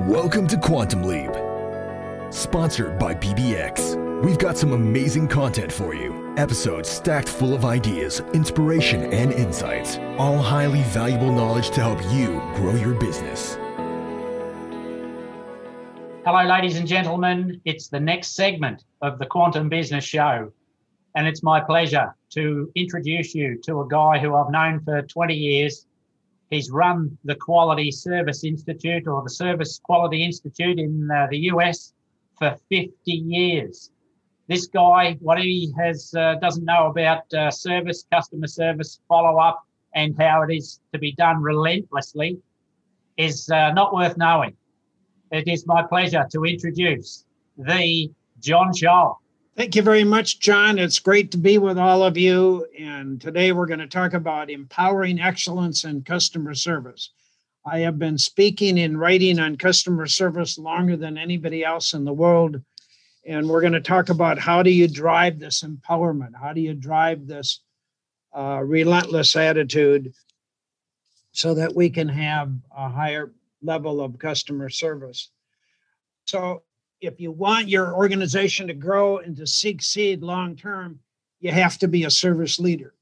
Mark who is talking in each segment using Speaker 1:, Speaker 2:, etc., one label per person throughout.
Speaker 1: Welcome to Quantum Leap, sponsored by BBX. We've got some amazing content for you. Episodes stacked full of ideas, inspiration, and insights. All highly valuable knowledge to help you grow your business.
Speaker 2: Hello, ladies and gentlemen. It's the next segment of the Quantum Business Show. And it's my pleasure to introduce you to a guy who I've known for 20 years He's run the Quality Service Institute or the Service Quality Institute in uh, the US for 50 years. This guy, what he has uh, doesn't know about uh, service, customer service, follow up, and how it is to be done relentlessly, is uh, not worth knowing. It is my pleasure to introduce the John Tschohl.
Speaker 3: Thank you very much, John. It's great to be with all of you. And today we're going to talk about empowering excellence in customer service. I have been speaking and writing on customer service longer than anybody else in the world. And we're going to talk about how do you drive this empowerment? How do you drive this uh, relentless attitude so that we can have a higher level of customer service? So, if you want your organization to grow and to succeed long term, you have to be a service leader.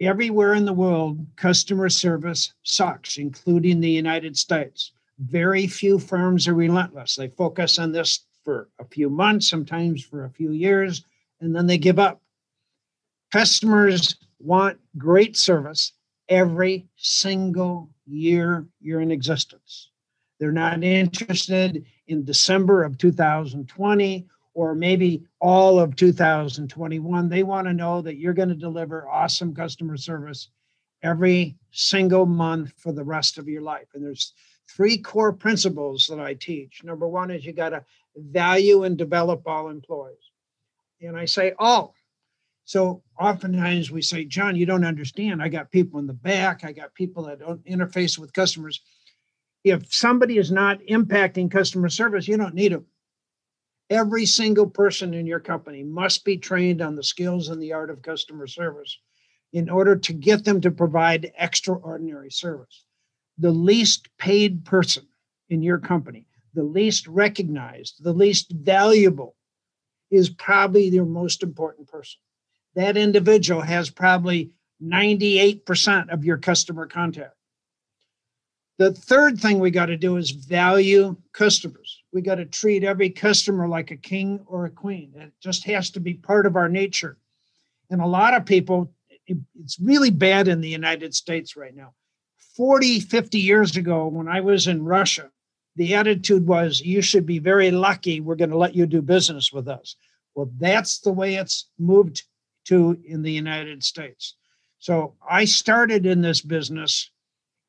Speaker 3: Everywhere in the world, customer service sucks, including the United States. Very few firms are relentless. They focus on this for a few months, sometimes for a few years, and then they give up. Customers want great service every single year you're in existence. They're not interested in December of 2020 or maybe all of 2021. They want to know that you're going to deliver awesome customer service every single month for the rest of your life. And there's three core principles that I teach. Number one is you got to value and develop all employees. And I say all. So oftentimes we say, John, you don't understand. I got people in the back, I got people that don't interface with customers if somebody is not impacting customer service, you don't need them. Every single person in your company must be trained on the skills and the art of customer service in order to get them to provide extraordinary service. The least paid person in your company, the least recognized, the least valuable, is probably your most important person. That individual has probably 98% of your customer contact. The third thing we got to do is value customers. We got to treat every customer like a king or a queen. It just has to be part of our nature. And a lot of people, it's really bad in the United States right now. 40, 50 years ago, when I was in Russia, the attitude was you should be very lucky we're going to let you do business with us. Well, that's the way it's moved to in the United States. So I started in this business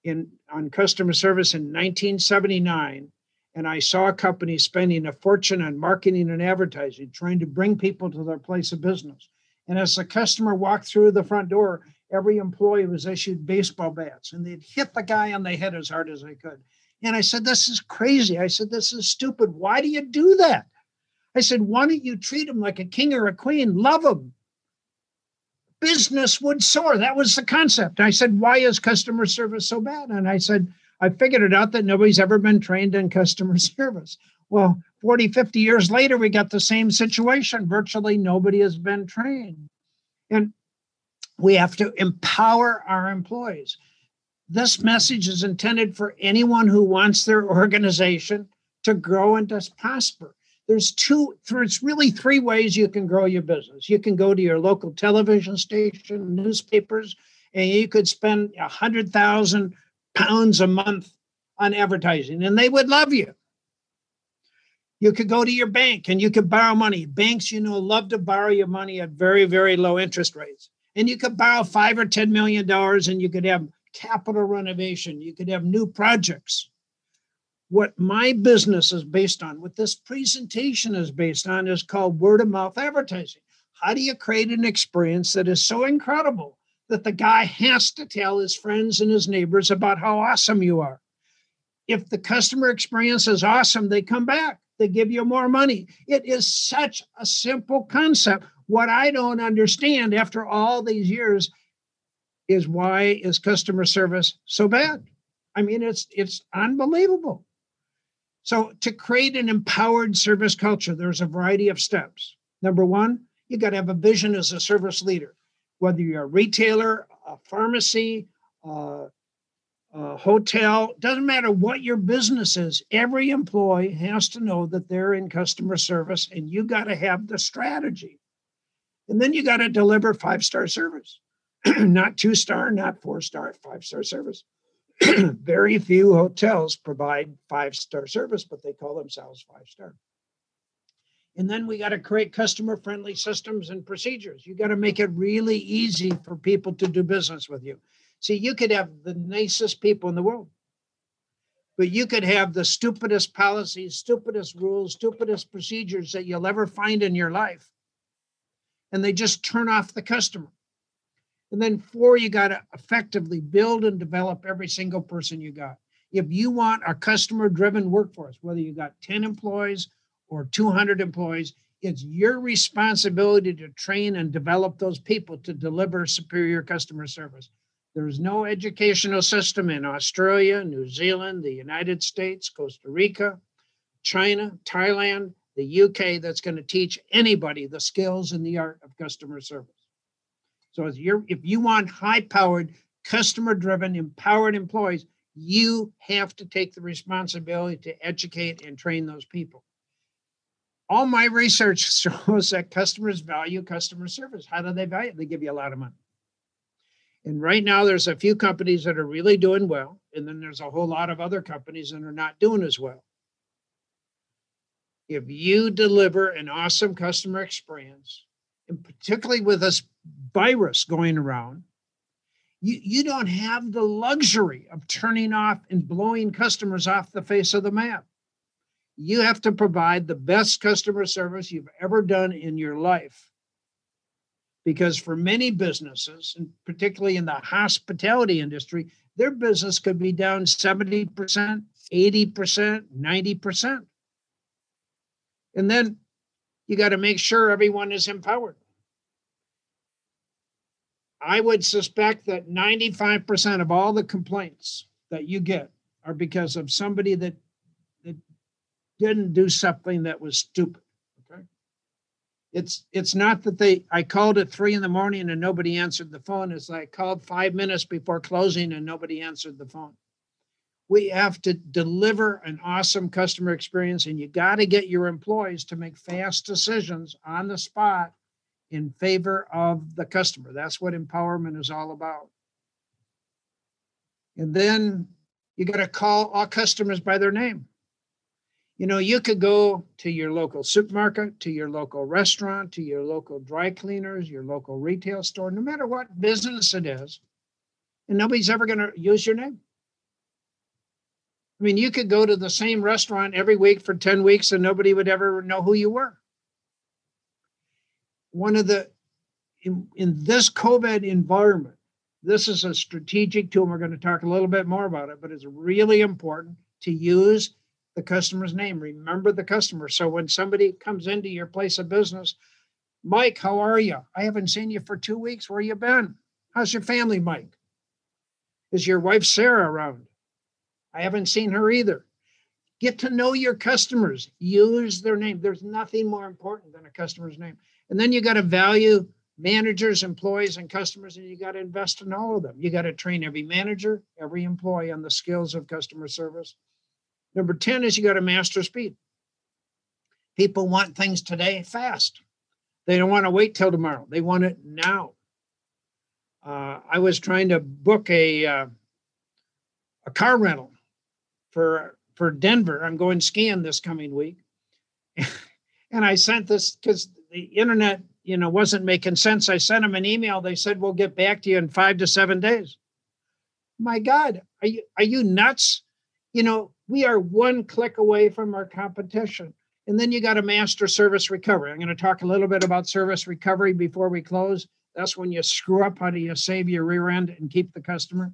Speaker 3: in on customer service in 1979 and I saw a company spending a fortune on marketing and advertising, trying to bring people to their place of business. And as the customer walked through the front door, every employee was issued baseball bats and they'd hit the guy on the head as hard as they could. And I said, This is crazy. I said, This is stupid. Why do you do that? I said, Why don't you treat them like a king or a queen? Love them business would soar. That was the concept. I said, Why is customer service so bad? And I said, I figured it out that nobody's ever been trained in customer service. Well, 40, 50 years later, we got the same situation. Virtually nobody has been trained. And we have to empower our employees. This message is intended for anyone who wants their organization to grow and to prosper there's two there's really three ways you can grow your business. You can go to your local television station newspapers and you could spend a hundred thousand pounds a month on advertising and they would love you. You could go to your bank and you could borrow money. Banks you know love to borrow your money at very very low interest rates. And you could borrow five or ten million dollars and you could have capital renovation. You could have new projects what my business is based on, what this presentation is based on, is called word of mouth advertising. How do you create an experience that is so incredible that the guy has to tell his friends and his neighbors about how awesome you are? If the customer experience is awesome, they come back, they give you more money. It is such a simple concept. What I don't understand after all these years is why is customer service so bad? I mean, it's it's unbelievable. So, to create an empowered service culture, there's a variety of steps. Number one, you got to have a vision as a service leader, whether you're a retailer, a pharmacy, uh, a hotel, doesn't matter what your business is, every employee has to know that they're in customer service and you got to have the strategy. And then you got to deliver five star service, not two star, not four star, five star service. Very few hotels provide five star service, but they call themselves five star. And then we got to create customer friendly systems and procedures. You got to make it really easy for people to do business with you. See, you could have the nicest people in the world, but you could have the stupidest policies, stupidest rules, stupidest procedures that you'll ever find in your life. And they just turn off the customer. And then, four, you got to effectively build and develop every single person you got. If you want a customer driven workforce, whether you got 10 employees or 200 employees, it's your responsibility to train and develop those people to deliver superior customer service. There's no educational system in Australia, New Zealand, the United States, Costa Rica, China, Thailand, the UK that's going to teach anybody the skills and the art of customer service. So if you if you want high-powered, customer-driven, empowered employees, you have to take the responsibility to educate and train those people. All my research shows that customers value customer service. How do they value it? They give you a lot of money. And right now, there's a few companies that are really doing well, and then there's a whole lot of other companies that are not doing as well. If you deliver an awesome customer experience, and particularly with this virus going around, you, you don't have the luxury of turning off and blowing customers off the face of the map. You have to provide the best customer service you've ever done in your life. Because for many businesses, and particularly in the hospitality industry, their business could be down 70%, 80%, 90%. And then you got to make sure everyone is empowered. I would suspect that 95% of all the complaints that you get are because of somebody that, that didn't do something that was stupid. Okay. It's it's not that they I called at three in the morning and nobody answered the phone. It's like I called five minutes before closing and nobody answered the phone. We have to deliver an awesome customer experience, and you got to get your employees to make fast decisions on the spot in favor of the customer. That's what empowerment is all about. And then you got to call all customers by their name. You know, you could go to your local supermarket, to your local restaurant, to your local dry cleaners, your local retail store, no matter what business it is, and nobody's ever going to use your name. I mean, you could go to the same restaurant every week for 10 weeks and nobody would ever know who you were one of the in, in this COVID environment, this is a strategic tool. We're going to talk a little bit more about it, but it's really important to use the customer's name. Remember the customer. So when somebody comes into your place of business, Mike, how are you? I haven't seen you for two weeks. Where you been? How's your family, Mike? Is your wife Sarah around? I haven't seen her either. Get to know your customers. Use their name. There's nothing more important than a customer's name. And then you got to value managers, employees, and customers, and you got to invest in all of them. You got to train every manager, every employee on the skills of customer service. Number 10 is you got to master speed. People want things today fast. They don't want to wait till tomorrow. They want it now. Uh, I was trying to book a uh, a car rental for for Denver. I'm going skiing this coming week, and I sent this because the internet, you know, wasn't making sense. I sent them an email. They said we'll get back to you in five to seven days. My God, are you are you nuts? You know, we are one click away from our competition. And then you got to master service recovery. I'm going to talk a little bit about service recovery before we close. That's when you screw up. How do you save your rear end and keep the customer?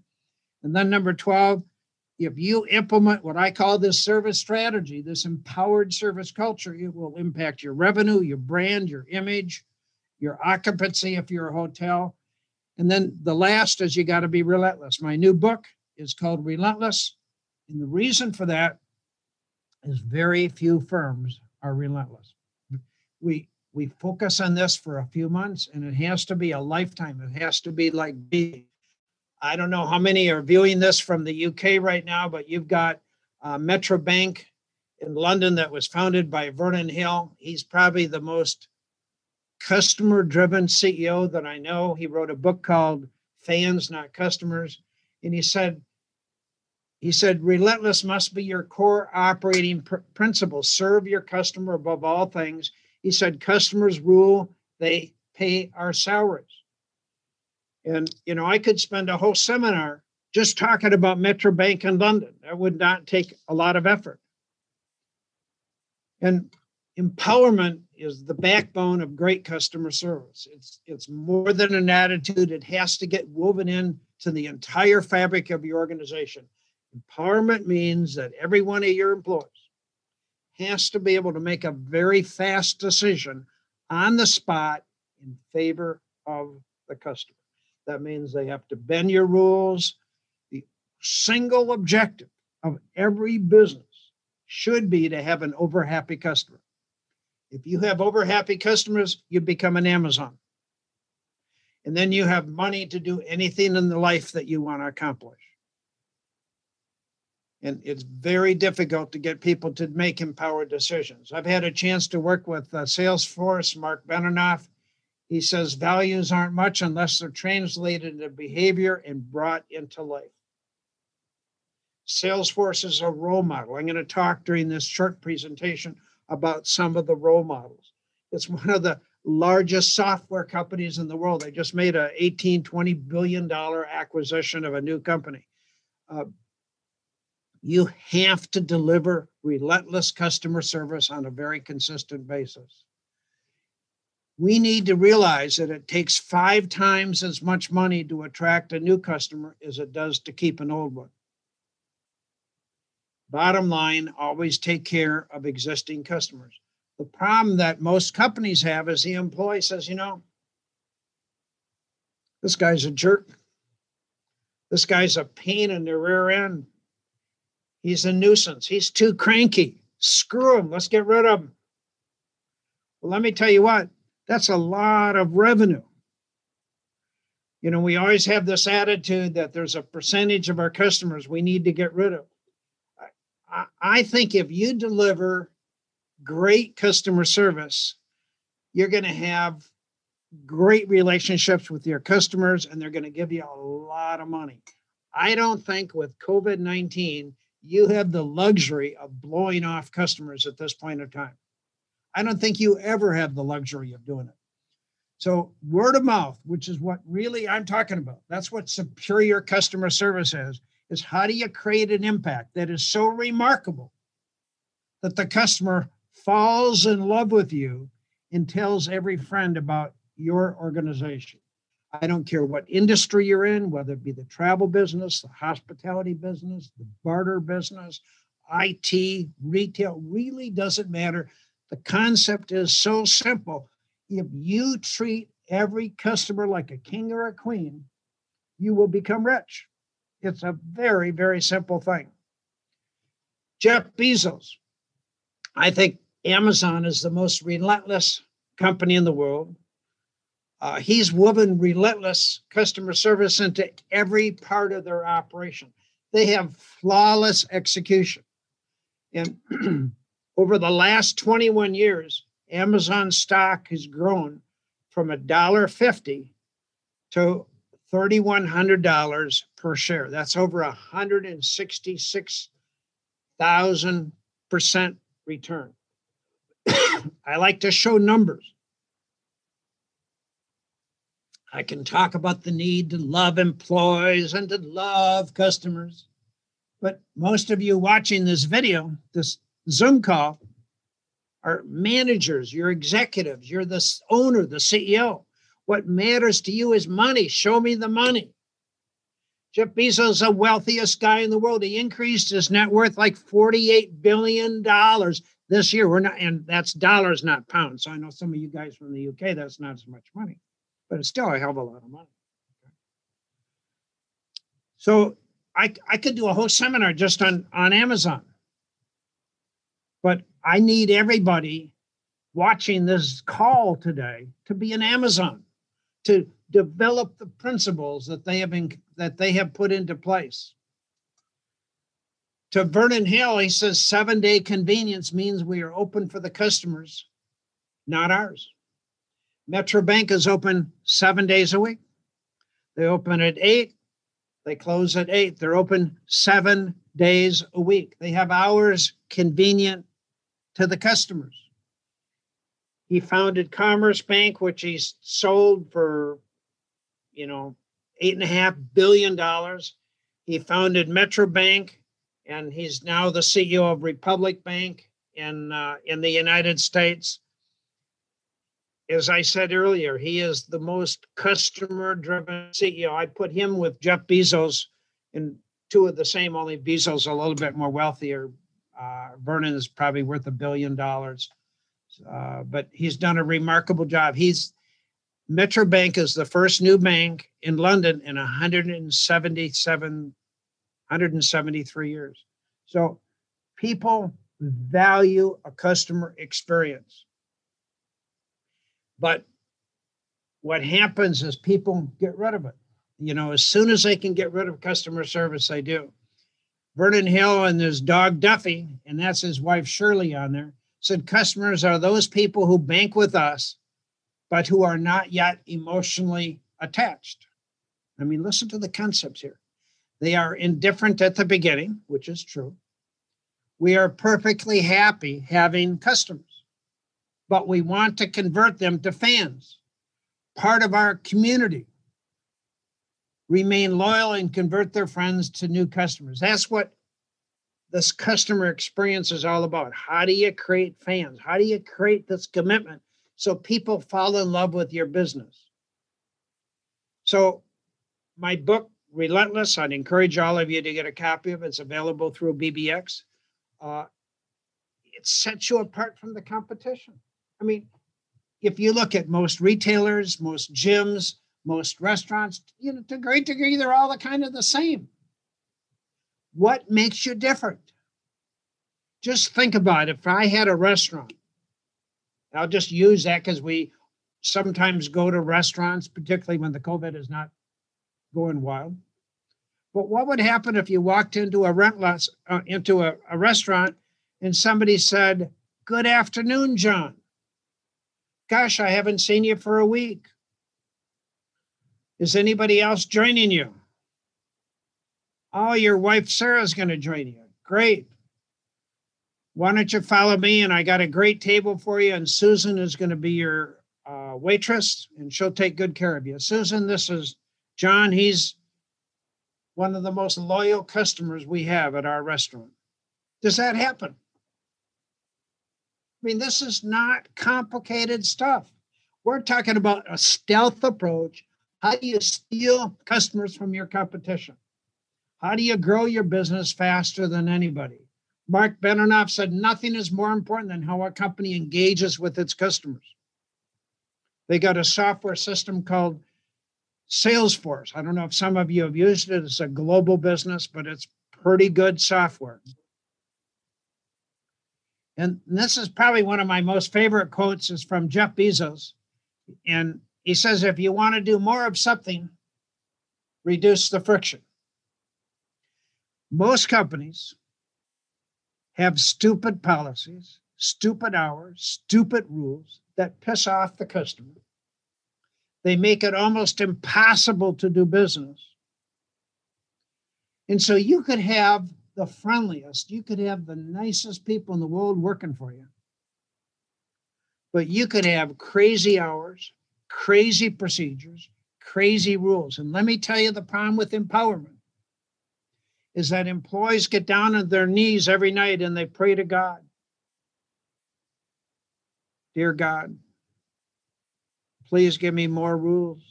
Speaker 3: And then number 12, if you implement what I call this service strategy, this empowered service culture, it will impact your revenue, your brand, your image, your occupancy if you're a hotel. And then the last is you got to be relentless. My new book is called Relentless. And the reason for that is very few firms are relentless. We we focus on this for a few months and it has to be a lifetime. It has to be like I don't know how many are viewing this from the UK right now, but you've got uh, Metro Bank in London that was founded by Vernon Hill. He's probably the most customer driven CEO that I know. He wrote a book called Fans, Not Customers. And he said, he said, relentless must be your core operating pr- principle. Serve your customer above all things. He said, customers rule, they pay our salaries. And, you know, I could spend a whole seminar just talking about Metro Bank in London. That would not take a lot of effort. And empowerment is the backbone of great customer service. It's it's more than an attitude. It has to get woven in to the entire fabric of your organization. Empowerment means that every one of your employees has to be able to make a very fast decision on the spot in favor of the customer. That means they have to bend your rules. The single objective of every business should be to have an over happy customer. If you have over happy customers, you become an Amazon. And then you have money to do anything in the life that you want to accomplish. And it's very difficult to get people to make empowered decisions. I've had a chance to work with uh, Salesforce, Mark Benioff. He says values aren't much unless they're translated into behavior and brought into life. Salesforce is a role model. I'm going to talk during this short presentation about some of the role models. It's one of the largest software companies in the world. They just made a 18, 20 billion dollar acquisition of a new company. Uh, you have to deliver relentless customer service on a very consistent basis. We need to realize that it takes five times as much money to attract a new customer as it does to keep an old one. Bottom line, always take care of existing customers. The problem that most companies have is the employee says, you know, this guy's a jerk. This guy's a pain in the rear end. He's a nuisance. He's too cranky. Screw him. Let's get rid of him. Well, let me tell you what, that's a lot of revenue. You know, we always have this attitude that there's a percentage of our customers we need to get rid of. I think if you deliver great customer service, you're going to have great relationships with your customers and they're going to give you a lot of money. I don't think with COVID 19, you have the luxury of blowing off customers at this point in time. I don't think you ever have the luxury of doing it. So, word of mouth, which is what really I'm talking about, that's what superior customer service is is how do you create an impact that is so remarkable that the customer falls in love with you and tells every friend about your organization. I don't care what industry you're in, whether it be the travel business, the hospitality business, the barter business, IT, retail, really doesn't matter. The concept is so simple. If you treat every customer like a king or a queen, you will become rich. It's a very, very simple thing. Jeff Bezos, I think Amazon is the most relentless company in the world. Uh, he's woven relentless customer service into every part of their operation. They have flawless execution. And over the last 21 years, Amazon stock has grown from a dollar fifty to $3,100 per share. That's over 166,000% return. I like to show numbers. I can talk about the need to love employees and to love customers. But most of you watching this video, this Zoom call, are managers, you're executives, you're the owner, the CEO. What matters to you is money. Show me the money. Jeff Bezos the wealthiest guy in the world. He increased his net worth like $48 billion this year. We're not, and that's dollars, not pounds. So I know some of you guys from the UK, that's not as much money, but it's still a hell of a lot of money. So I, I could do a whole seminar just on, on Amazon. But I need everybody watching this call today to be an Amazon, to develop the principles that they have been that they have put into place. To Vernon Hill, he says seven day convenience means we are open for the customers, not ours. Metro Bank is open seven days a week. They open at eight, they close at eight. They're open seven days a week. They have hours convenient to the customers. He founded Commerce Bank, which he sold for, you know, eight and a half billion dollars. He founded Metro Bank, and he's now the CEO of Republic Bank in uh, in the United States. As I said earlier, he is the most customer-driven CEO. I put him with Jeff Bezos, and two of the same. Only Bezos a little bit more wealthier. Uh, Vernon is probably worth a billion dollars, uh, but he's done a remarkable job. He's Metro Bank is the first new bank in London in 177, 173 years. So people value a customer experience. But what happens is people get rid of it. You know, as soon as they can get rid of customer service, they do. Vernon Hill and his dog Duffy, and that's his wife Shirley on there, said customers are those people who bank with us but who are not yet emotionally attached. I mean, listen to the concepts here. They are indifferent at the beginning, which is true. We are perfectly happy having customers, but we want to convert them to fans, part of our community. Remain loyal and convert their friends to new customers. That's what this customer experience is all about. How do you create fans? How do you create this commitment so people fall in love with your business. So, my book, Relentless, I'd encourage all of you to get a copy of it. It's available through BBX. Uh, it sets you apart from the competition. I mean, if you look at most retailers, most gyms, most restaurants, you know, to a great degree, they're all the kind of the same. What makes you different? Just think about it. If I had a restaurant I'll just use that because we sometimes go to restaurants, particularly when the COVID is not going wild. But what would happen if you walked into a rent loss, uh, into a, a restaurant and somebody said, Good afternoon, John. Gosh, I haven't seen you for a week. Is anybody else joining you? Oh, your wife Sarah's going to join you. Great why don't you follow me? And I got a great table for you. And Susan is going to be your uh, waitress, and she'll take good care of you. Susan, this is John. He's one of the most loyal customers we have at our restaurant. Does that happen? I mean, this is not complicated stuff. We're talking about a stealth approach. How do you steal customers from your competition? How do you grow your business faster than anybody? Mark Benioff said nothing is more important than how a company engages with its customers. They got a software system called Salesforce. I don't know if some of you have used it. It's a global business, but it's pretty good software. And this is probably one of my most favorite quotes is from Jeff Bezos. And he says, if you want to do more of something, reduce the friction. Most companies have stupid policies, stupid hours, stupid rules that piss off the customer. They make it almost impossible to do business. And so you could have the friendliest, you could have the nicest people in the world working for you. But you could have crazy hours, crazy procedures, crazy rules. And let me tell you the problem with empowerment is that employees get down on their knees every night and they pray to God. Dear God, please give me more rules,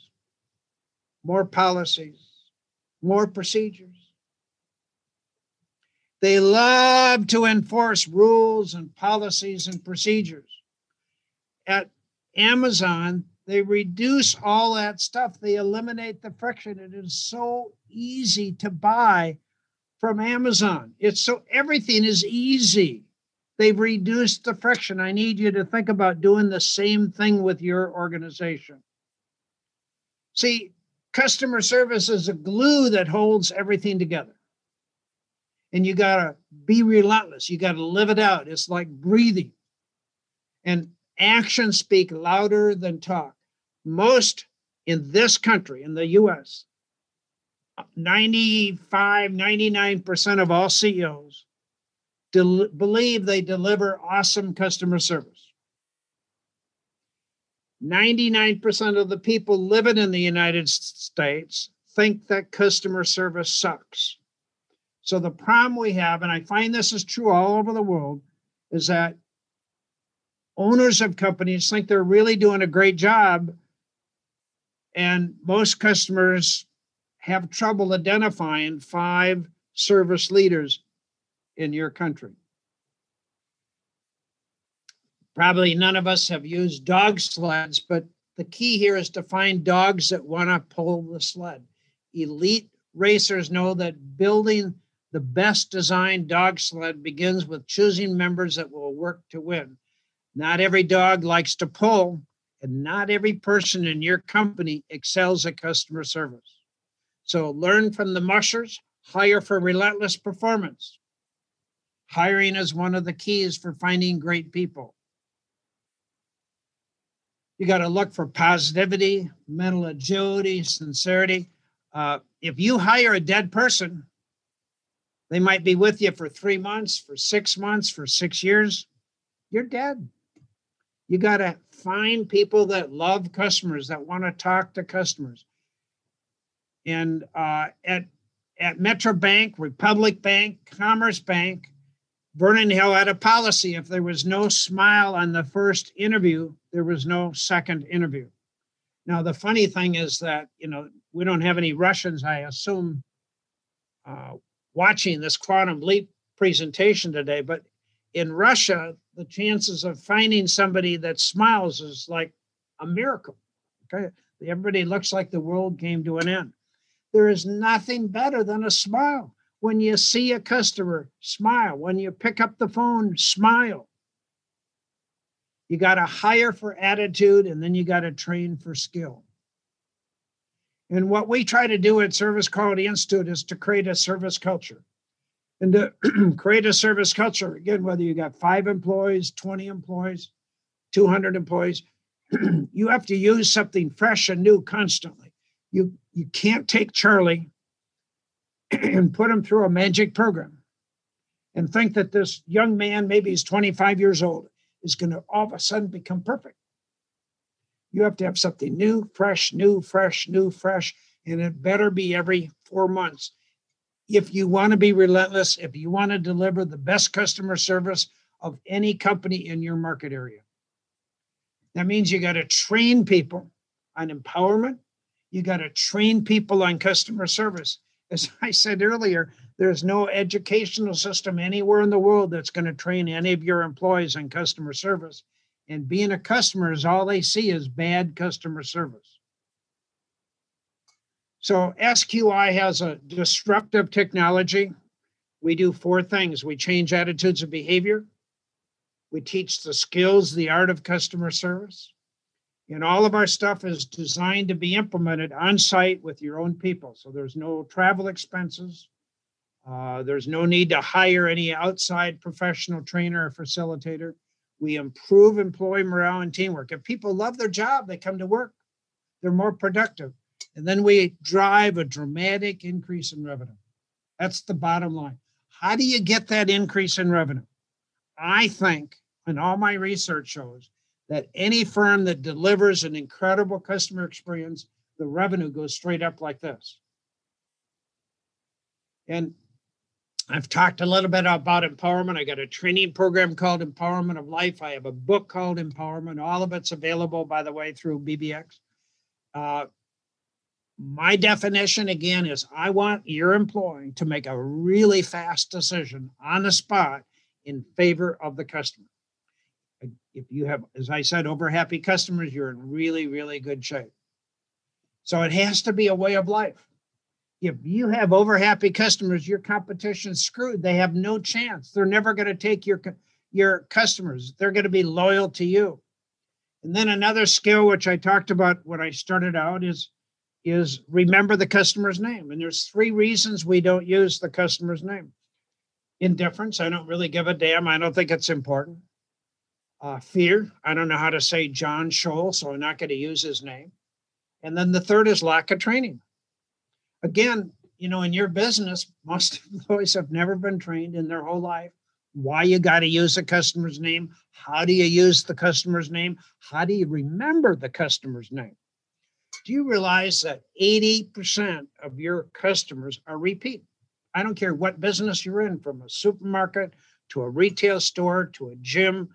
Speaker 3: more policies, more procedures. They love to enforce rules and policies and procedures. At Amazon, they reduce all that stuff. They eliminate the friction. It is so easy to buy from Amazon. It's so everything is easy. They've reduced the friction. I need you to think about doing the same thing with your organization. See, customer service is a glue that holds everything together. And you got to be relentless. You got to live it out. It's like breathing. And actions speak louder than talk. Most in this country, in the US, 95, 99% of all CEOs del- believe they deliver awesome customer service. 99% of the people living in the United States think that customer service sucks. So the problem we have, and I find this is true all over the world, is that owners of companies think they're really doing a great job. And most customers have trouble identifying five service leaders in your country. Probably none of us have used dog sleds, but the key here is to find dogs that want to pull the sled. Elite racers know that building the best designed dog sled begins with choosing members that will work to win. Not every dog likes to pull, and not every person in your company excels at customer service. So learn from the mushers, hire for relentless performance. Hiring is one of the keys for finding great people. You got to look for positivity, mental agility, sincerity. Uh, if you hire a dead person, they might be with you for three months, for six months, for six years. You're dead. You got to find people that love customers, that want to talk to customers. And uh, at at Metro Bank, Republic Bank, Commerce Bank, Vernon Hill had a policy. If there was no smile on the first interview, there was no second interview. Now, the funny thing is that, you know, we don't have any Russians, I assume, uh, watching this quantum leap presentation today, but in Russia, the chances of finding somebody that smiles is like a miracle. Okay. Everybody looks like the world came to an end. There is nothing better than a smile. When you see a customer, smile. When you pick up the phone, smile. You got to hire for attitude and then you got to train for skill. And what we try to do at Service Quality Institute is to create a service culture. And to create a service culture, again, whether you got five employees, 20 employees, 200 employees, you have to use something fresh and new constantly. You, you can't take Charlie and put him through a magic program and think that this young man, maybe he's 25 years old, is going to all of a sudden become perfect. You have to have something new, fresh, new, fresh, new, fresh, and it better be every four months. If you want to be relentless, if you want to deliver the best customer service of any company in your market area, that means you got to train people on empowerment. You got to train people on customer service as I said earlier, there's no educational system anywhere in the world that's going to train any of your employees on customer service. And being a customer is all they see is bad customer service. So SQI has a disruptive technology. We do four things. We change attitudes of behavior. We teach the skills, the art of customer service. And all of our stuff is designed to be implemented on site with your own people. So there's no travel expenses. Uh, there's no need to hire any outside professional trainer or facilitator. We improve employee morale and teamwork. If people love their job, they come to work, they're more productive. And then we drive a dramatic increase in revenue. That's the bottom line. How do you get that increase in revenue? I think, and all my research shows, that any firm that delivers an incredible customer experience, the revenue goes straight up like this. And I've talked a little bit about empowerment. I got a training program called Empowerment of Life. I have a book called Empowerment. All of it's available, by the way, through BBX. Uh, my definition again is I want your employee to make a really fast decision on the spot in favor of the customer if you have, as I said, over happy customers, you're in really, really good shape. So it has to be a way of life. If you have over happy customers, your competition's screwed. They have no chance. They're never going to take your your customers. They're going to be loyal to you. And then another skill, which I talked about when I started out, is is remember the customer's name. And there's three reasons we don't use the customer's name. Indifference, I don't really give a damn. I don't think it's important. Uh, fear, I don't know how to say John Tschohl, so I'm not going to use his name. And then the third is lack of training. Again, you know, in your business, most employees have never been trained in their whole life. Why you got to use the customer's name? How do you use the customer's name? How do you remember the customer's name? Do you realize that 80% of your customers are repeat? I don't care what business you're in, from a supermarket to a retail store to a gym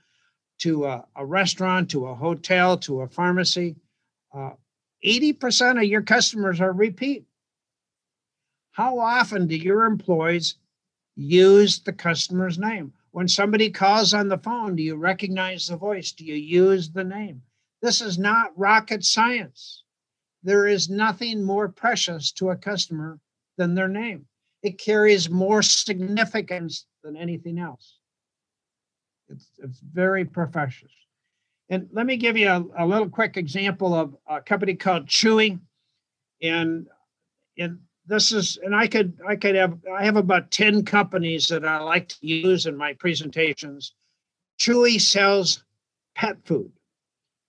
Speaker 3: to a, a restaurant to a hotel to a pharmacy. Uh, 80% of your customers are repeat. How often do your employees use the customer's name? When somebody calls on the phone, do you recognize the voice? Do you use the name? This is not rocket science. There is nothing more precious to a customer than their name. It carries more significance than anything else. It's, it's very precious. And let me give you a, a little quick example of a company called Chewy. And, and this is, and I could, I could have, I have about 10 companies that I like to use in my presentations. Chewy sells pet food.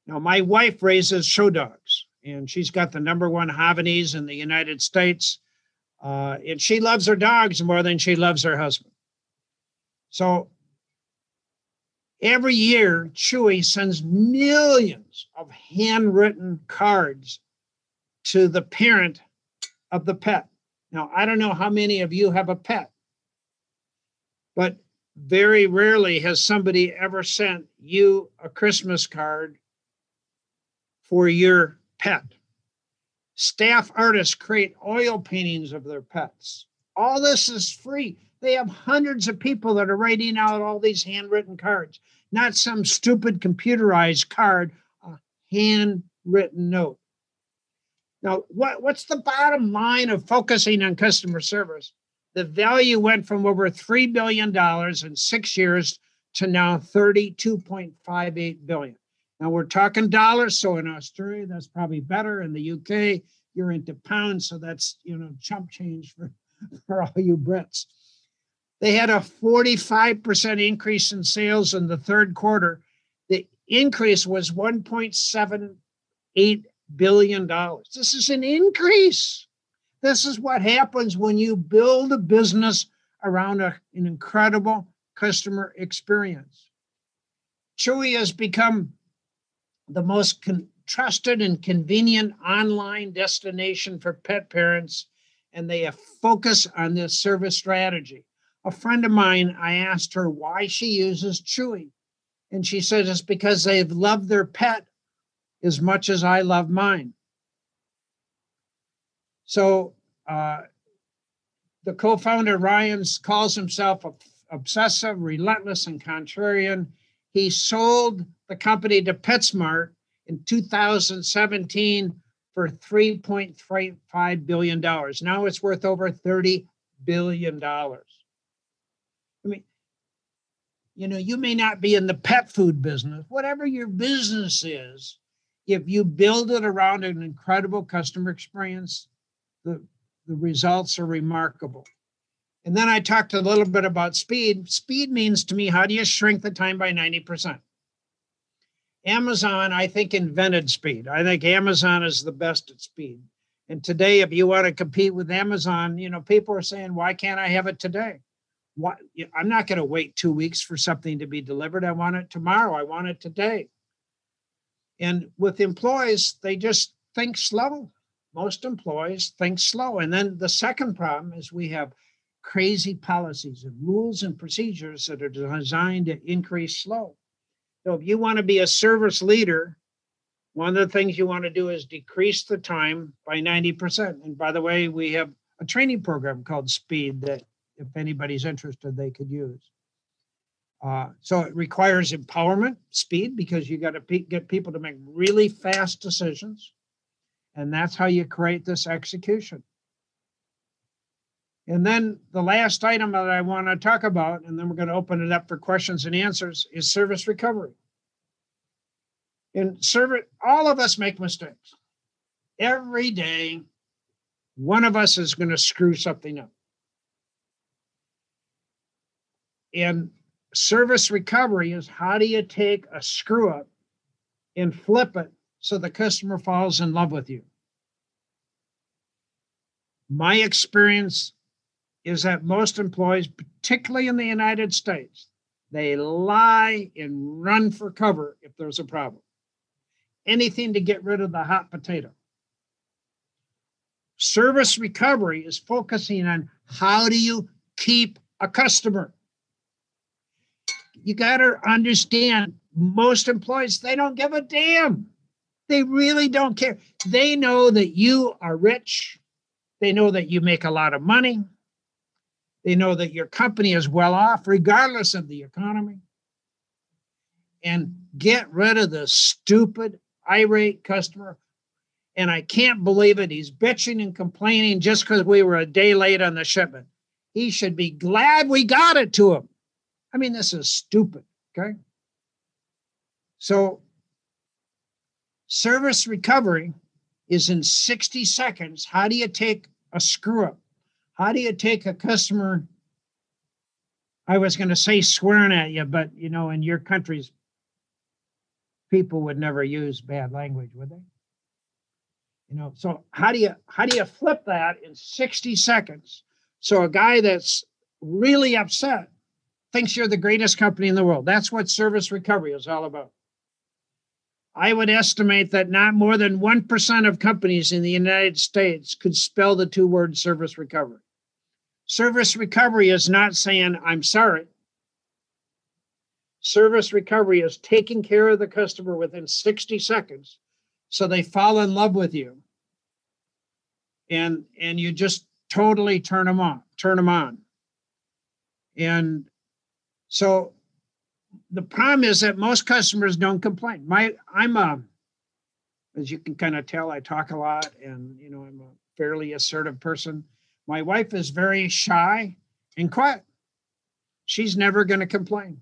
Speaker 3: Now, my wife raises show dogs, and she's got the number one Havanese in the United States. Uh, and she loves her dogs more than she loves her husband. So every year, Chewy sends millions of handwritten cards to the parent of the pet. Now, I don't know how many of you have a pet, but very rarely has somebody ever sent you a Christmas card for your pet. Staff artists create oil paintings of their pets. All this is free. They have hundreds of people that are writing out all these handwritten cards, not some stupid computerized card, a handwritten note. Now, what, what's the bottom line of focusing on customer service? The value went from over $3 billion in six years to now 32.58 billion. Now we're talking dollars, so in Australia that's probably better. In the UK, you're into pounds, so that's you know chump change for, for all you Brits. They had a 45% increase in sales in the third quarter. The increase was 1.78 billion dollars. This is an increase. This is what happens when you build a business around a, an incredible customer experience. Chewy has become the most con- trusted and convenient online destination for pet parents, and they have focus on this service strategy. A friend of mine, I asked her why she uses Chewy, and she said it's because they've loved their pet as much as I love mine. So uh, the co-founder Ryan calls himself obsessive, relentless, and contrarian. He sold the company to PetSmart in 2017 for 3.35 billion dollars. Now it's worth over 30 billion dollars. I mean, you know, you may not be in the pet food business, whatever your business is, if you build it around an incredible customer experience, the, the results are remarkable. And then I talked a little bit about speed. Speed means to me, how do you shrink the time by 90%? Amazon, I think, invented speed. I think Amazon is the best at speed. And today, if you want to compete with Amazon, you know, people are saying, why can't I have it today? Why, I'm not going to wait two weeks for something to be delivered. I want it tomorrow. I want it today. And with employees, they just think slow. Most employees think slow. And then the second problem is we have crazy policies and rules and procedures that are designed to increase slow. So if you want to be a service leader, one of the things you want to do is decrease the time by 90%. And by the way, we have a training program called Speed that if anybody's interested, they could use. Uh, so it requires empowerment, speed, because you got to pe- get people to make really fast decisions. And that's how you create this execution. And then the last item that I want to talk about, and then we're going to open it up for questions and answers, is service recovery. In service, all of us make mistakes. Every day, one of us is going to screw something up. And service recovery is how do you take a screw up and flip it so the customer falls in love with you? My experience is that most employees, particularly in the United States, they lie and run for cover if there's a problem. Anything to get rid of the hot potato. Service recovery is focusing on how do you keep a customer? You got to understand most employees, they don't give a damn. They really don't care. They know that you are rich. They know that you make a lot of money. They know that your company is well off, regardless of the economy. And get rid of the stupid, irate customer. And I can't believe it. He's bitching and complaining just because we were a day late on the shipment. He should be glad we got it to him. I mean, this is stupid. Okay. So, service recovery is in 60 seconds. How do you take a screw up? How do you take a customer? I was going to say swearing at you, but you know, in your countries, people would never use bad language, would they? You know, so how do you how do you flip that in 60 seconds? So a guy that's really upset thinks you're the greatest company in the world. That's what service recovery is all about. I would estimate that not more than 1% of companies in the United States could spell the two words service recovery. Service recovery is not saying, I'm sorry. Service recovery is taking care of the customer within 60 seconds so they fall in love with you. And, and you just totally turn them on, turn them on. And so the problem is that most customers don't complain. My I'm a as you can kind of tell, I talk a lot and you know I'm a fairly assertive person. My wife is very shy and quiet. She's never going to complain.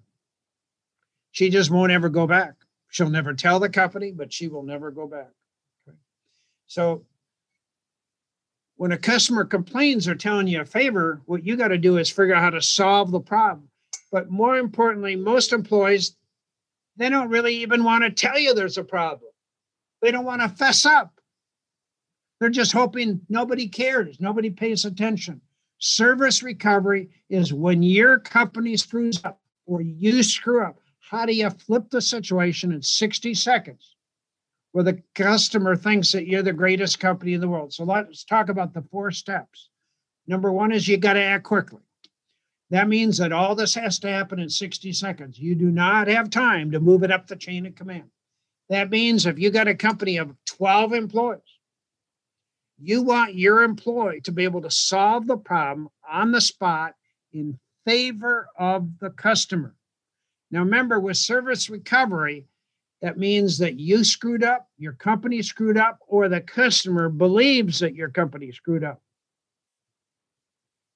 Speaker 3: She just won't ever go back. She'll never tell the company, but she will never go back. So when a customer complains or telling you a favor, what you got to do is figure out how to solve the problem. But more importantly, most employees, they don't really even want to tell you there's a problem. They don't want to fess up. They're just hoping nobody cares, nobody pays attention. Service recovery is when your company screws up or you screw up. How do you flip the situation in 60 seconds where the customer thinks that you're the greatest company in the world? So let's talk about the four steps. Number one is you got to act quickly. That means that all this has to happen in 60 seconds. You do not have time to move it up the chain of command. That means if you got a company of 12 employees, you want your employee to be able to solve the problem on the spot in favor of the customer. Now, remember, with service recovery, that means that you screwed up, your company screwed up, or the customer believes that your company screwed up.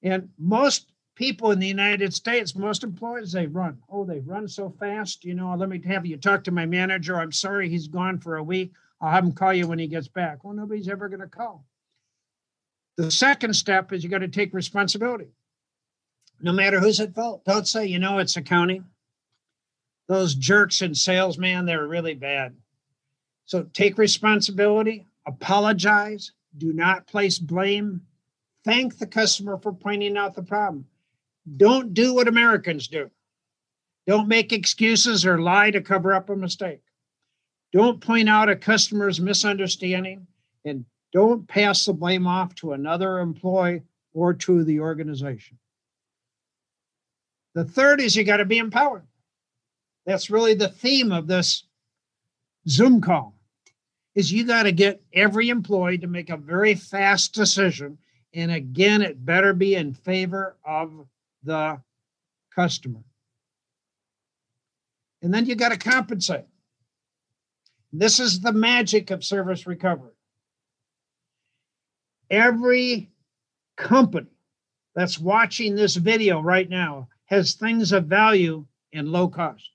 Speaker 3: And most people in the United States, most employees, they run. Oh, they run so fast. You know, let me have you talk to my manager. I'm sorry he's gone for a week. I'll have him call you when he gets back. Well, nobody's ever going to call. The second step is you got to take responsibility. No matter who's at fault. Don't say, you know, it's accounting. Those jerks in sales, man, they're really bad. So take responsibility, apologize, do not place blame, thank the customer for pointing out the problem. Don't do what Americans do. Don't make excuses or lie to cover up a mistake. Don't point out a customer's misunderstanding and don't pass the blame off to another employee or to the organization. The third is you got to be empowered. That's really the theme of this Zoom call is you got to get every employee to make a very fast decision and again it better be in favor of the customer. And then you got to compensate. This is the magic of service recovery. Every company that's watching this video right now has things of value and low cost.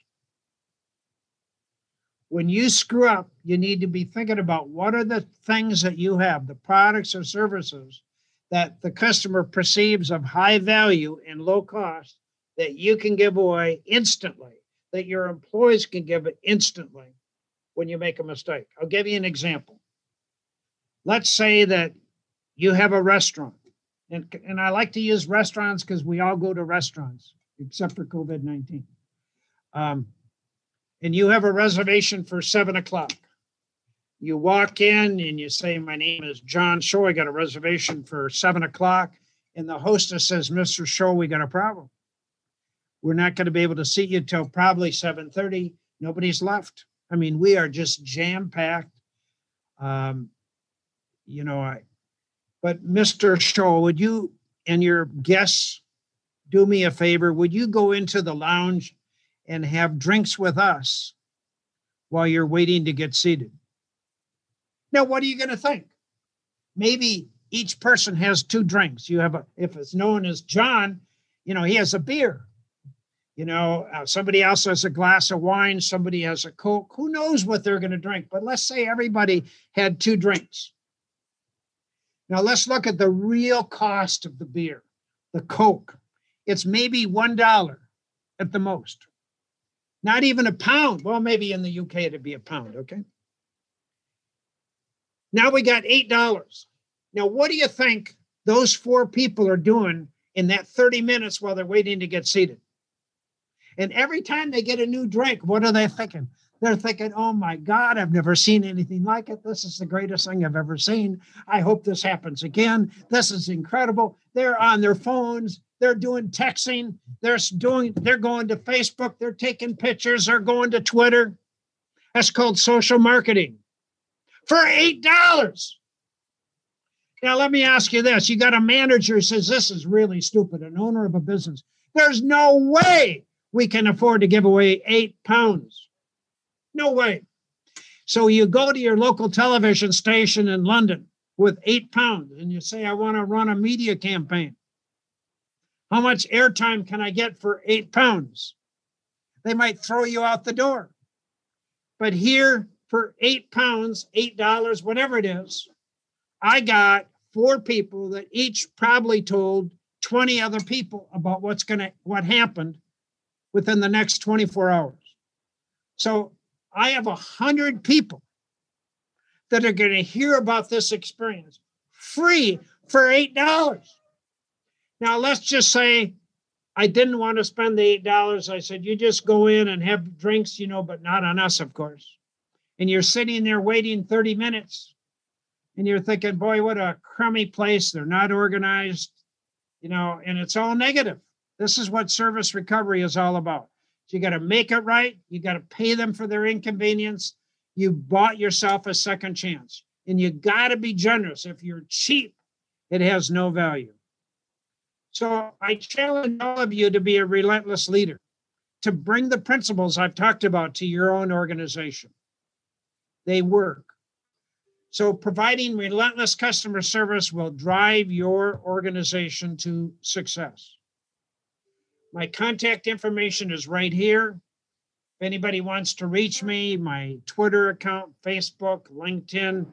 Speaker 3: When you screw up, you need to be thinking about what are the things that you have, the products or services that the customer perceives of high value and low cost that you can give away instantly, that your employees can give it instantly when you make a mistake. I'll give you an example. Let's say that you have a restaurant, and, and I like to use restaurants because we all go to restaurants except for COVID 19. Um, and you have a reservation for seven o'clock. You walk in and you say, My name is John Tschohl. I got a reservation for seven o'clock. And the hostess says, Mr. Tschohl, we got a problem. We're not going to be able to seat you till probably 7:30. Nobody's left. I mean, we are just jam-packed. Um, you know, I but Mr. Tschohl, would you and your guests do me a favor? Would you go into the lounge and have drinks with us while you're waiting to get seated? Now, what are you going to think? Maybe each person has two drinks. You have a, if it's known as John, you know, he has a beer. You know, uh, somebody else has a glass of wine, somebody has a Coke. Who knows what they're going to drink? But let's say everybody had two drinks. Now, let's look at the real cost of the beer, the Coke. It's maybe $1 at the most. Not even a pound. Well, maybe in the UK it'd be a pound, okay? Now we got $8. Now, what do you think those four people are doing in that 30 minutes while they're waiting to get seated? And every time they get a new drink, what are they thinking? They're thinking, oh my God, I've never seen anything like it. This is the greatest thing I've ever seen. I hope this happens again. This is incredible. They're on their phones, they're doing texting, they're doing, they're going to Facebook, they're taking pictures, they're going to Twitter. That's called social marketing for eight dollars. Now let me ask you this: you got a manager who says this is really stupid, an owner of a business. There's no way we can afford to give away eight pounds. No way. So you go to your local television station in London with eight pounds and you say, I want to run a media campaign. How much airtime can I get for eight pounds? They might throw you out the door. But here, for eight pounds, eight dollars, whatever it is, I got four people that each probably told 20 other people about what's gonna what happened within the next 24 hours. So I have a hundred people that are going to hear about this experience free for eight dollars. Now let's just say I didn't want to spend the eight dollars. I said, you just go in and have drinks, you know, but not on us, of course. And you're sitting there waiting 30 minutes and you're thinking, boy, what a crummy place. They're not organized, you know, and it's all negative. This is what service recovery is all about. You got to make it right. You got to pay them for their inconvenience. You bought yourself a second chance and you got to be generous. If you're cheap, it has no value. So I challenge all of you to be a relentless leader, to bring the principles I've talked about to your own organization. They work. So providing relentless customer service will drive your organization to success. My contact information is right here. If anybody wants to reach me, my Twitter account, Facebook, LinkedIn,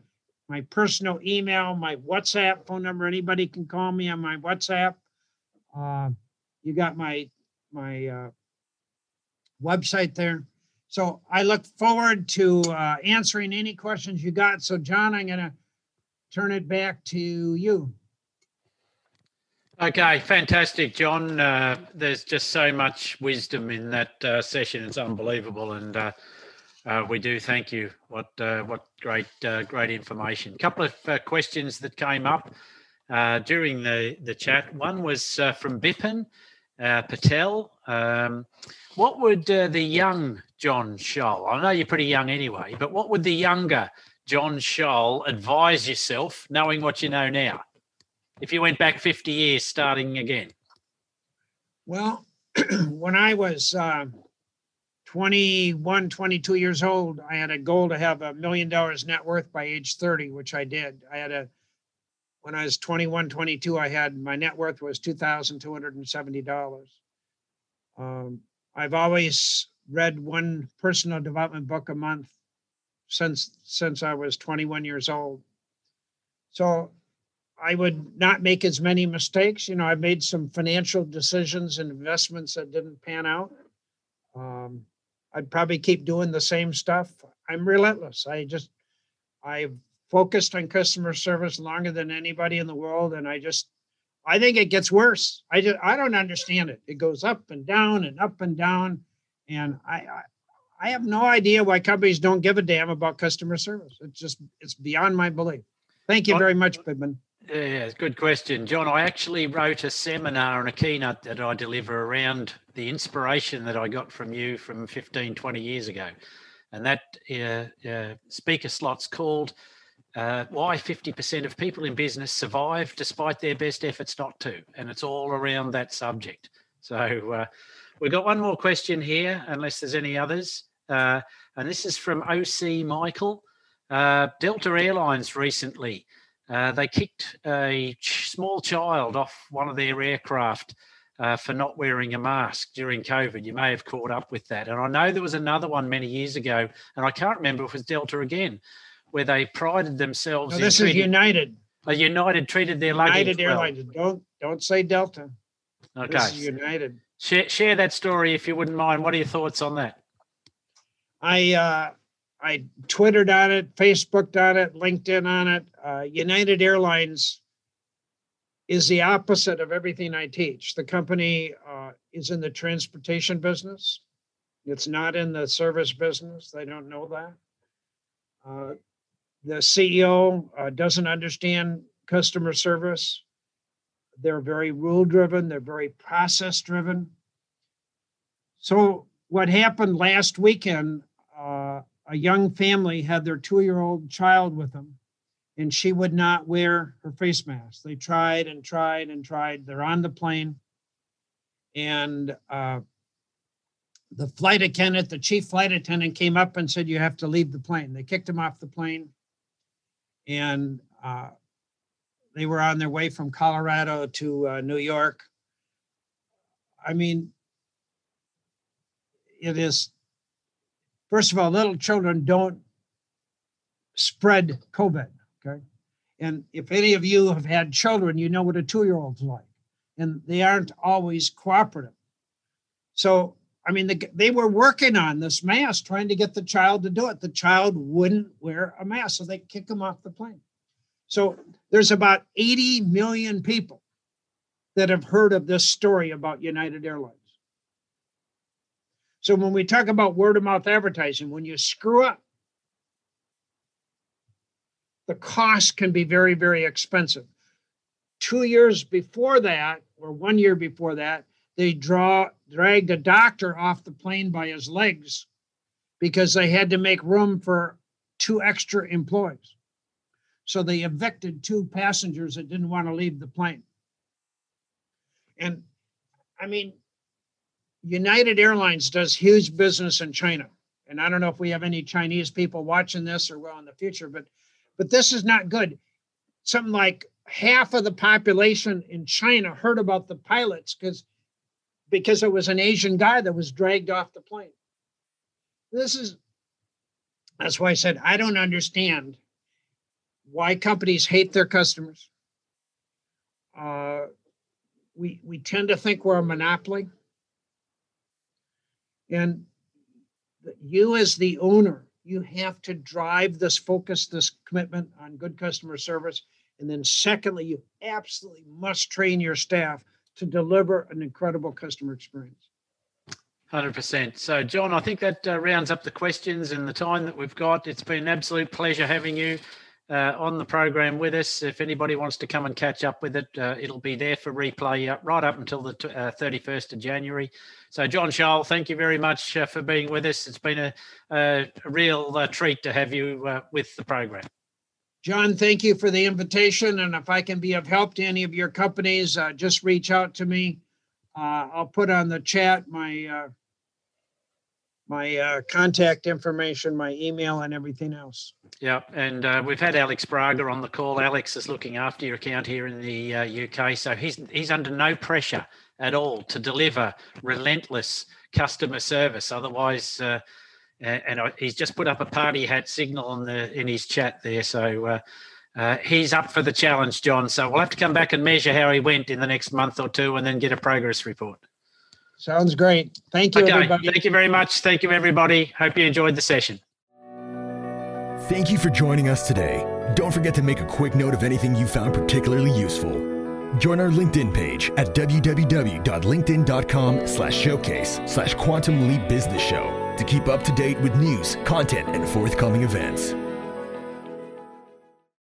Speaker 3: my personal email, my WhatsApp phone number, anybody can call me on my WhatsApp. Uh, you got my my uh, website there. So I look forward to uh, answering any questions you got. So John, I'm going to turn it back to you.
Speaker 2: Okay, fantastic, John. Uh, there's just so much wisdom in that uh, session. It's unbelievable, and uh, uh we do thank you. What uh, what great uh, great information. A couple of questions that came up during the the chat. One was from Bipin Patel. Um, what would the young John Tschohl? I know you're pretty young anyway, but what would the younger John Tschohl advise yourself, knowing what you know now? If you went back 50 years starting again?
Speaker 3: Well, when I was uh, 21, 22 years old, I had a goal to have a million dollars net worth by age 30, which I did. I had a when I was 21, 22, I had my net worth was $2,270. Um, I've always read one personal development book a month since since I was 21 years old. So I would not make as many mistakes. You know, I've made some financial decisions and investments that didn't pan out. Um, I'd probably keep doing the same stuff. I'm relentless. I just, I've focused on customer service longer than anybody in the world, and I just, I think it gets worse. I just, I don't understand it. It goes up and down and up and down, and I, I I have no idea why companies don't give a damn about customer service. It's just it's beyond my belief. Thank you very much, Pittman.
Speaker 4: Yeah, good question, John. I actually wrote a seminar and a keynote that I deliver around the inspiration that I got from you from 15, 20 years ago. And that uh, uh, speaker slot's called uh, Why 50% of People in Business Survive Despite Their Best Efforts Not to. And it's all around that subject. So uh, we've got one more question here, unless there's any others. Uh, and this is from OC Michael. Uh, Delta Airlines recently uh, they kicked a small child off one of their aircraft uh, for not wearing a mask during COVID. You may have caught up with that. And I know there was another one many years ago, and I can't remember if it was Delta again, where they prided themselves.
Speaker 3: No, this is treating, United.
Speaker 4: Uh, United treated their luggage.
Speaker 3: United Airlines. Don't don't say Delta. Okay. This is United.
Speaker 4: Share, share that story if you wouldn't mind. What are your thoughts on that?
Speaker 3: I uh, I Twittered on it, Facebooked on it, LinkedIn on it. Uh, United Airlines is the opposite of everything I teach. The company uh, is in the transportation business. It's not in the service business. They don't know that. Uh, the CEO uh, doesn't understand customer service. They're very rule driven, they're very process driven. So, what happened last weekend, a young family had their two year old child with them, and she would not wear her face mask. They tried and tried and tried. They're on the plane, and uh, the flight attendant, the chief flight attendant, came up and said, You have to leave the plane. They kicked him off the plane, and uh, they were on their way from Colorado to uh, New York. I mean, it is First of all, little children don't spread COVID. Okay. And if any of you have had children, you know what a two year old's like, and they aren't always cooperative. So, I mean, the, they were working on this mask, trying to get the child to do it. The child wouldn't wear a mask, so they kick him off the plane. So, there's about 80 million people that have heard of this story about United Airlines. So when we talk about word of mouth advertising, when you screw up, the cost can be very, very expensive. Two years before that, or one year before that, they draw dragged a doctor off the plane by his legs because they had to make room for two extra employees. So they evicted two passengers that didn't want to leave the plane. And I mean, United Airlines does huge business in China. And I don't know if we have any Chinese people watching this or well in the future, but but this is not good. Something like half of the population in China heard about the pilots because because it was an Asian guy that was dragged off the plane. This is that's why I said I don't understand why companies hate their customers. Uh, we we tend to think we're a monopoly. And you, as the owner, you have to drive this focus, this commitment on good customer service. And then, secondly, you absolutely must train your staff to deliver an incredible customer experience.
Speaker 4: 100%. So, John, I think that uh, rounds up the questions and the time that we've got. It's been an absolute pleasure having you uh, on the program with us. If anybody wants to come and catch up with it, uh, it'll be there for replay uh, right up until the t- 31st uh, of January. So, John Tschohl, thank you very much uh, for being with us. It's been a, a real treat to have you with the program.
Speaker 3: John, thank you for the invitation. And if I can be of help to any of your companies, just reach out to me. I'll put on the chat my my uh, contact information, my email, and everything else.
Speaker 4: Yeah, and uh, we've had Alex Braga on the call. Alex is looking after your account here in the uh, UK, so he's he's under no pressure at all to deliver relentless customer service. Otherwise, uh, and he's just put up a party hat signal on the in his chat there, so. Uh, uh, he's up for the challenge, John. So we'll have to come back and measure how he went in the next month or two, and then get a progress report.
Speaker 3: Sounds great. Thank you, okay. everybody.
Speaker 4: Thank you very much. Thank you, everybody. Hope you enjoyed the session.
Speaker 1: Thank you for joining us today. Don't forget to make a quick note of anything you found particularly useful. Join our LinkedIn page at www.linkedin.com slash showcase slash quantum leap business show to keep up to date with news, content, and forthcoming events.